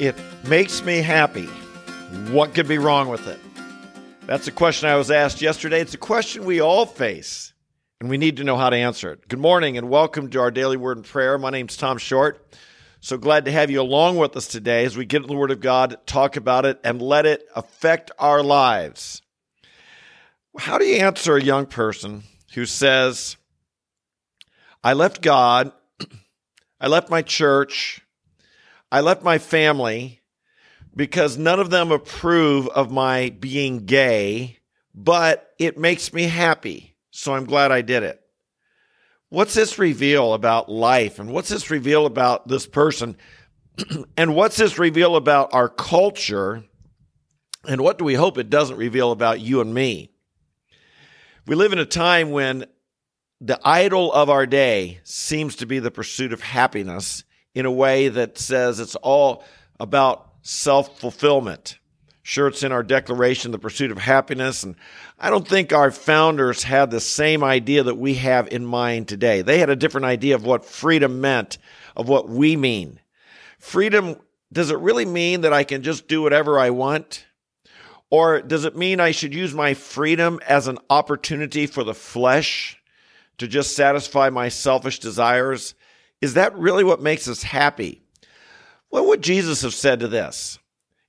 It makes me happy. What could be wrong with it? That's a question I was asked yesterday. It's a question we all face, and we need to know how to answer it. Good morning, and welcome to our daily word and prayer. My name's Tom Short. So glad to have you along with us today as we get the Word of God, talk about it, and let it affect our lives. How do you answer a young person who says, I left God, I left my church, I left my family because none of them approve of my being gay, but it makes me happy. So I'm glad I did it. What's this reveal about life? And what's this reveal about this person? and what's this reveal about our culture? And what do we hope it doesn't reveal about you and me? We live in a time when the idol of our day seems to be the pursuit of happiness in a way that says it's all about self fulfillment. Sure, it's in our declaration, the pursuit of happiness. And I don't think our founders had the same idea that we have in mind today. They had a different idea of what freedom meant, of what we mean. Freedom, does it really mean that I can just do whatever I want? Or does it mean I should use my freedom as an opportunity for the flesh to just satisfy my selfish desires? Is that really what makes us happy? What would Jesus have said to this?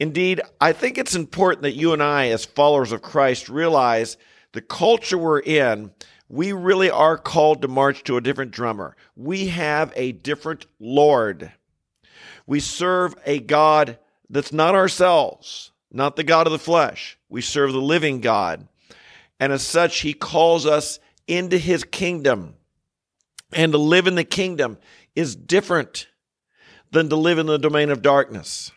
Indeed, I think it's important that you and I, as followers of Christ, realize the culture we're in, we really are called to march to a different drummer. We have a different Lord. We serve a God that's not ourselves, not the God of the flesh. We serve the living God. And as such, He calls us into His kingdom. And to live in the kingdom is different than to live in the domain of darkness.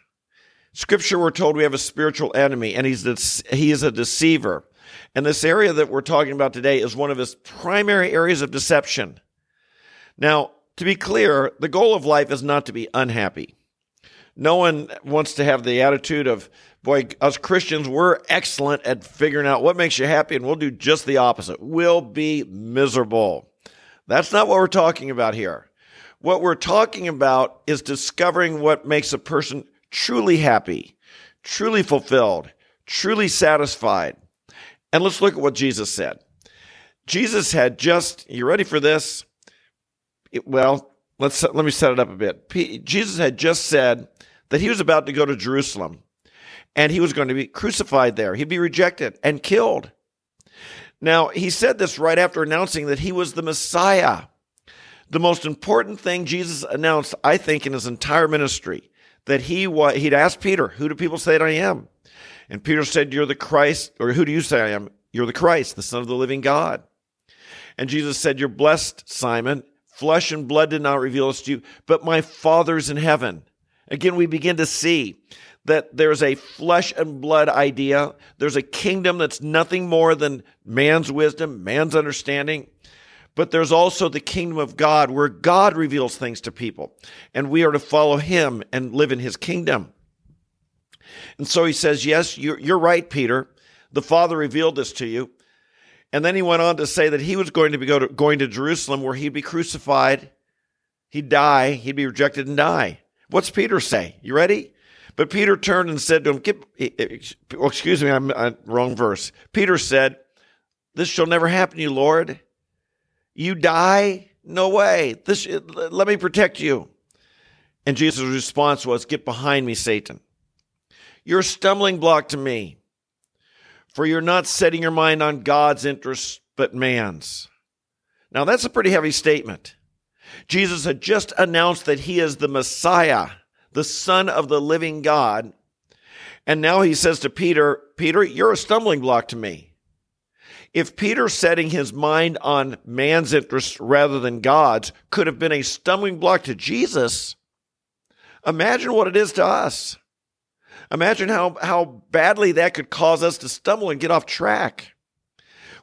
Scripture, we're told we have a spiritual enemy, and he's de- he is a deceiver. And this area that we're talking about today is one of his primary areas of deception. Now, to be clear, the goal of life is not to be unhappy. No one wants to have the attitude of, boy, us Christians, we're excellent at figuring out what makes you happy, and we'll do just the opposite. We'll be miserable. That's not what we're talking about here. What we're talking about is discovering what makes a person truly happy, truly fulfilled, truly satisfied. And let's look at what Jesus said. Jesus had just, you ready for this? It, well, let's let me set it up a bit. P, Jesus had just said that he was about to go to Jerusalem and he was going to be crucified there. He'd be rejected and killed. Now, he said this right after announcing that he was the Messiah. The most important thing Jesus announced, I think, in his entire ministry that he was, he'd asked Peter, Who do people say that I am? And Peter said, You're the Christ, or who do you say I am? You're the Christ, the Son of the living God. And Jesus said, You're blessed, Simon. Flesh and blood did not reveal this to you, but my Father's in heaven. Again, we begin to see that there's a flesh and blood idea. There's a kingdom that's nothing more than man's wisdom, man's understanding but there's also the kingdom of God where God reveals things to people, and we are to follow him and live in his kingdom. And so he says, Yes, you're, you're right, Peter. The Father revealed this to you. And then he went on to say that he was going to be go to, going to Jerusalem where he'd be crucified, he'd die, he'd be rejected and die. What's Peter say? You ready? But Peter turned and said to him, oh, excuse me, I'm, I'm wrong verse. Peter said, This shall never happen to you, Lord. You die? No way. This, eh, let me protect you. And Jesus' response was, Get behind me, Satan. You're a stumbling block to me, for you're not setting your mind on God's interests, but man's. Now, that's a pretty heavy statement. Jesus had just announced that he is the Messiah, the Son of the living God. And now he says to Peter, Peter, you're a stumbling block to me. If Peter setting his mind on man's interests rather than God's could have been a stumbling block to Jesus, imagine what it is to us. Imagine how, how badly that could cause us to stumble and get off track.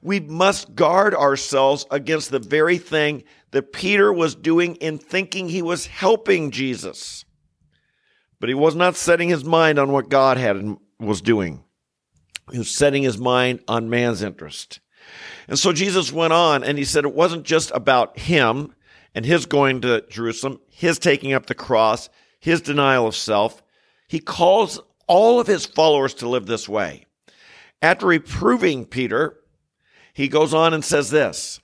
We must guard ourselves against the very thing that Peter was doing in thinking he was helping Jesus. But he was not setting his mind on what God had was doing. He was setting his mind on man's interest. And so Jesus went on and he said it wasn't just about him and his going to Jerusalem, his taking up the cross, his denial of self. He calls all of his followers to live this way. After reproving Peter, he goes on and says this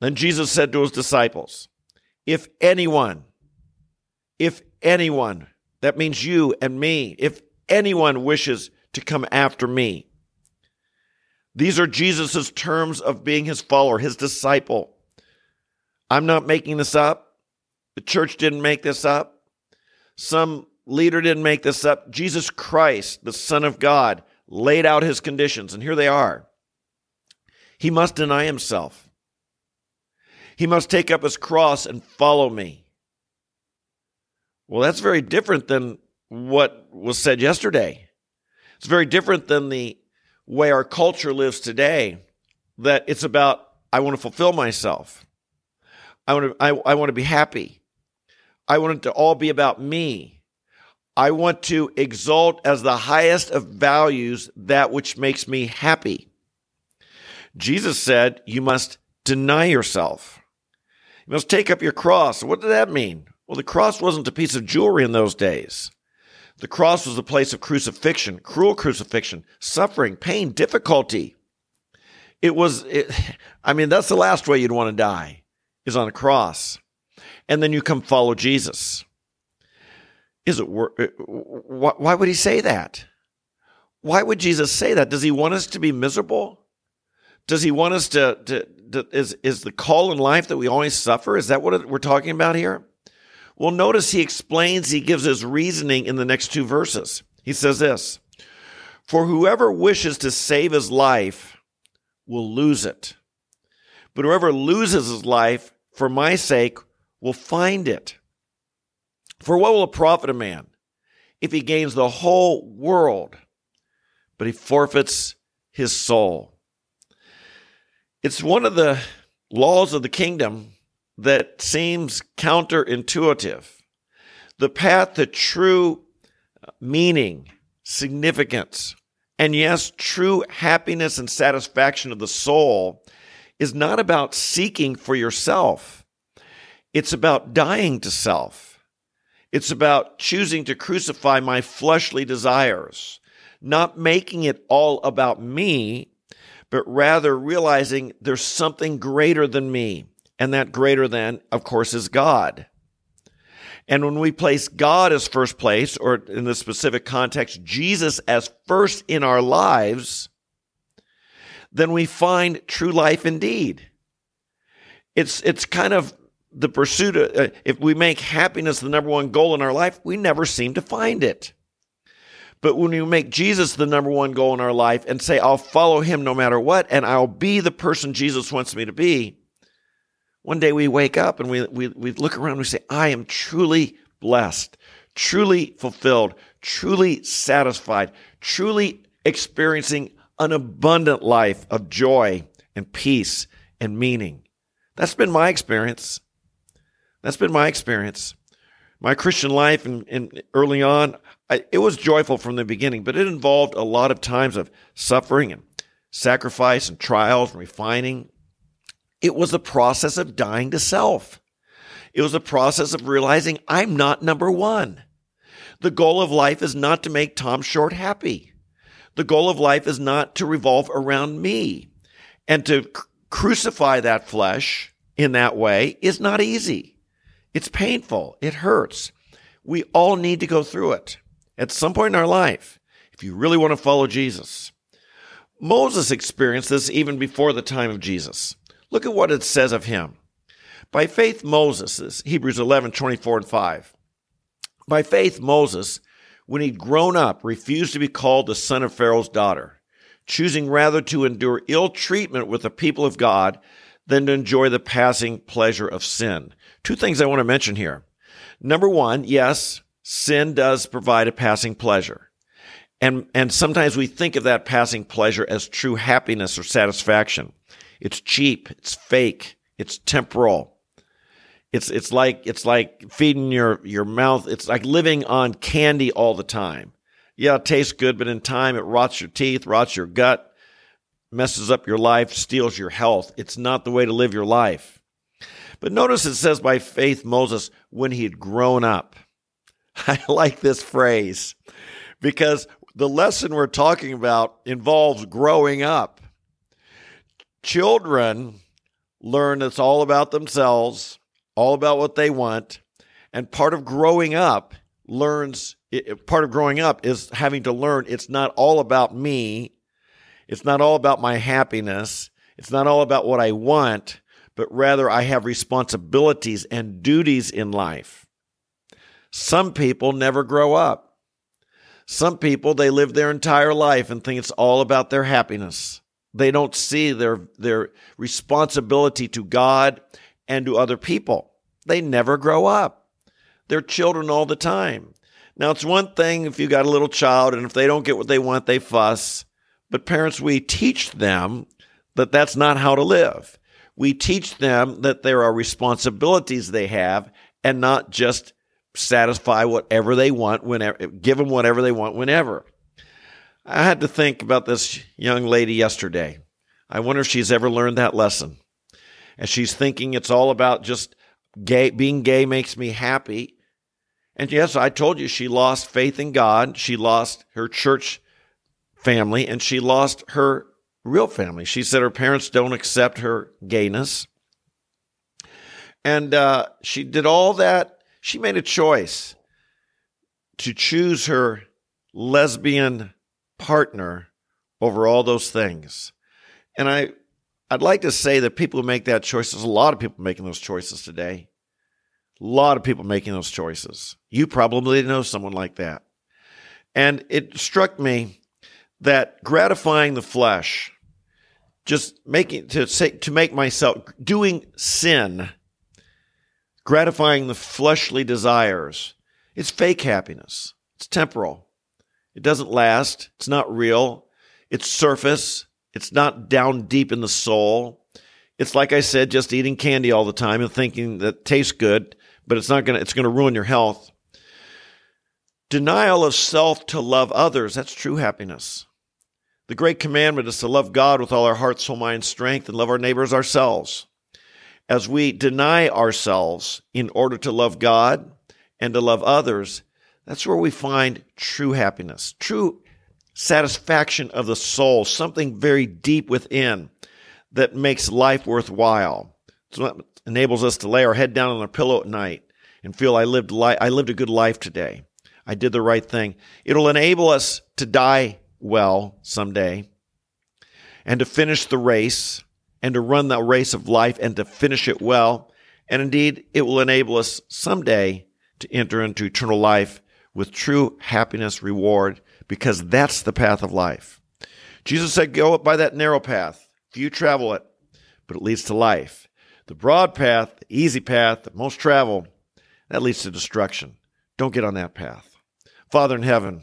Then Jesus said to his disciples, If anyone, if anyone, that means you and me, if anyone wishes to come after me, these are Jesus' terms of being his follower, his disciple. I'm not making this up. The church didn't make this up. Some leader didn't make this up. Jesus Christ, the Son of God, laid out his conditions, and here they are. He must deny himself. He must take up his cross and follow me. Well, that's very different than what was said yesterday. It's very different than the way our culture lives today, that it's about, I want to fulfill myself. I want to, I, I want to be happy. I want it to all be about me. I want to exalt as the highest of values that which makes me happy. Jesus said, You must deny yourself. You must take up your cross. What does that mean? Well, the cross wasn't a piece of jewelry in those days. The cross was a place of crucifixion, cruel crucifixion, suffering, pain, difficulty. It was, it, I mean, that's the last way you'd want to die, is on a cross. And then you come follow Jesus. Is it why would he say that? Why would Jesus say that? Does he want us to be miserable? Does he want us to, to, to is is the call in life that we always suffer? Is that what we're talking about here? Well, notice he explains, he gives his reasoning in the next two verses. He says this For whoever wishes to save his life will lose it. But whoever loses his life for my sake will find it. For what will it profit a man if he gains the whole world, but he forfeits his soul? It's one of the laws of the kingdom that seems counterintuitive. The path to true meaning, significance, and yes, true happiness and satisfaction of the soul is not about seeking for yourself. It's about dying to self. It's about choosing to crucify my fleshly desires, not making it all about me, but rather realizing there's something greater than me and that greater than, of course, is God. And when we place God as first place, or in the specific context, Jesus as first in our lives, then we find true life indeed. It's, it's kind of the pursuit of, uh, if we make happiness the number one goal in our life, we never seem to find it. But when we make Jesus the number one goal in our life and say, I'll follow him no matter what, and I'll be the person Jesus wants me to be, one day we wake up and we, we, we look around and we say, I am truly blessed, truly fulfilled, truly satisfied, truly experiencing an abundant life of joy and peace and meaning. That's been my experience. That's been my experience. My Christian life and, and early on, I, it was joyful from the beginning, but it involved a lot of times of suffering and sacrifice and trials and refining it was a process of dying to self. It was a process of realizing I'm not number one. The goal of life is not to make Tom Short happy. The goal of life is not to revolve around me. And to c- crucify that flesh in that way is not easy. It's painful. It hurts. We all need to go through it at some point in our life if you really want to follow Jesus. Moses experienced this even before the time of Jesus. Look at what it says of him. By faith, Moses, Hebrews 11, 24 and 5. By faith, Moses, when he'd grown up, refused to be called the son of Pharaoh's daughter, choosing rather to endure ill treatment with the people of God than to enjoy the passing pleasure of sin. Two things I want to mention here. Number one, yes, sin does provide a passing pleasure. And, and sometimes we think of that passing pleasure as true happiness or satisfaction. It's cheap. It's fake. It's temporal. It's it's like it's like feeding your your mouth. It's like living on candy all the time. Yeah, it tastes good, but in time it rots your teeth, rots your gut, messes up your life, steals your health. It's not the way to live your life. But notice it says by faith Moses when he had grown up. I like this phrase because the lesson we're talking about involves growing up. Children learn it's all about themselves, all about what they want, and part of growing up learns part of growing up is having to learn it's not all about me. It's not all about my happiness. It's not all about what I want, but rather I have responsibilities and duties in life. Some people never grow up. Some people, they live their entire life and think it's all about their happiness. They don't see their, their responsibility to God and to other people. They never grow up. They're children all the time. Now, it's one thing if you got a little child and if they don't get what they want, they fuss. But parents, we teach them that that's not how to live. We teach them that there are responsibilities they have and not just satisfy whatever they want whenever, give them whatever they want whenever. I had to think about this young lady yesterday. I wonder if she's ever learned that lesson. And she's thinking it's all about just gay, being gay makes me happy. And yes, I told you she lost faith in God. She lost her church family and she lost her real family. She said her parents don't accept her gayness. And uh, she did all that. She made a choice to choose her lesbian partner over all those things. And I, I'd like to say that people who make that choice, there's a lot of people making those choices today. A lot of people making those choices. You probably know someone like that. And it struck me that gratifying the flesh just making to say to make myself doing sin gratifying the fleshly desires it's fake happiness it's temporal it doesn't last. It's not real. It's surface. It's not down deep in the soul. It's like i said just eating candy all the time and thinking that tastes good but it's not going to it's going to ruin your health. Denial of self to love others. That's true happiness. The great commandment is to love God with all our heart, soul, mind, strength, and love our neighbors ourselves. As we deny ourselves in order to love God and to love others, that's where we find true happiness, true satisfaction of the soul, something very deep within that makes life worthwhile. It's what enables us to lay our head down on our pillow at night and feel I lived li- I lived a good life today. I did the right thing. It'll enable us to die well someday and to finish the race and to run the race of life and to finish it well. And indeed, it will enable us someday to enter into eternal life with true happiness, reward, because that's the path of life. Jesus said, Go up by that narrow path. Few travel it, but it leads to life. The broad path, the easy path that most travel, that leads to destruction. Don't get on that path. Father in heaven,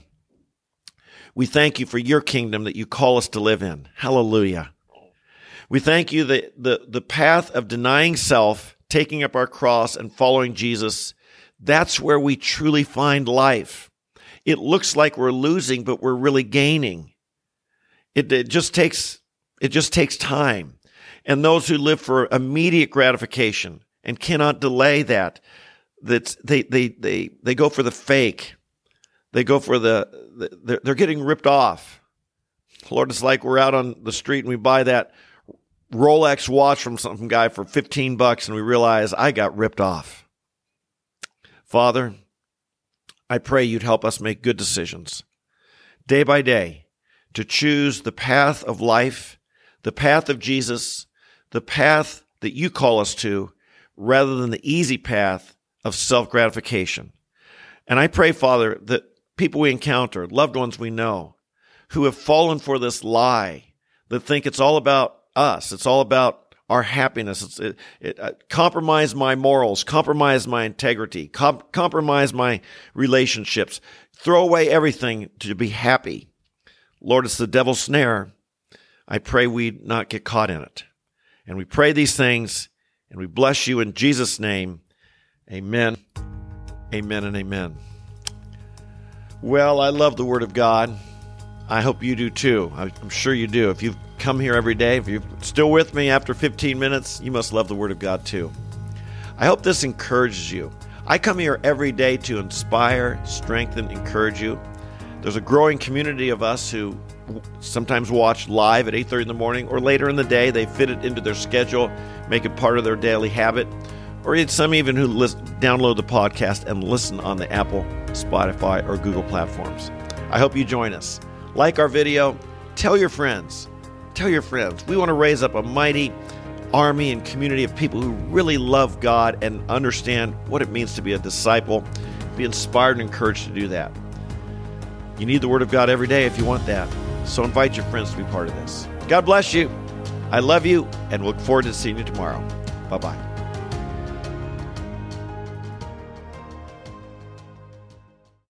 we thank you for your kingdom that you call us to live in. Hallelujah. We thank you that the, the path of denying self, taking up our cross, and following Jesus, that's where we truly find life. It looks like we're losing, but we're really gaining. It, it just takes it just takes time. And those who live for immediate gratification and cannot delay that, that they, they, they, they go for the fake. They go for the, the they're getting ripped off. Lord, it's like we're out on the street and we buy that Rolex watch from some guy for 15 bucks and we realize I got ripped off. Father, I pray you'd help us make good decisions day by day to choose the path of life, the path of Jesus, the path that you call us to, rather than the easy path of self gratification. And I pray, Father, that people we encounter, loved ones we know, who have fallen for this lie that think it's all about us. It's all about our happiness. It, it uh, compromise my morals, compromise my integrity, compromise my relationships, throw away everything to be happy. Lord, it's the devil's snare. I pray we not get caught in it. And we pray these things and we bless you in Jesus' name. Amen. Amen and amen. Well, I love the Word of God. I hope you do too. I'm sure you do. If you've come here every day, if you're still with me after 15 minutes, you must love the Word of God too. I hope this encourages you. I come here every day to inspire, strengthen, encourage you. There's a growing community of us who sometimes watch live at 8:30 in the morning or later in the day. They fit it into their schedule, make it part of their daily habit. Or it's some even who download the podcast and listen on the Apple, Spotify, or Google platforms. I hope you join us. Like our video, tell your friends. Tell your friends. We want to raise up a mighty army and community of people who really love God and understand what it means to be a disciple, be inspired and encouraged to do that. You need the Word of God every day if you want that. So invite your friends to be part of this. God bless you. I love you and look forward to seeing you tomorrow. Bye bye.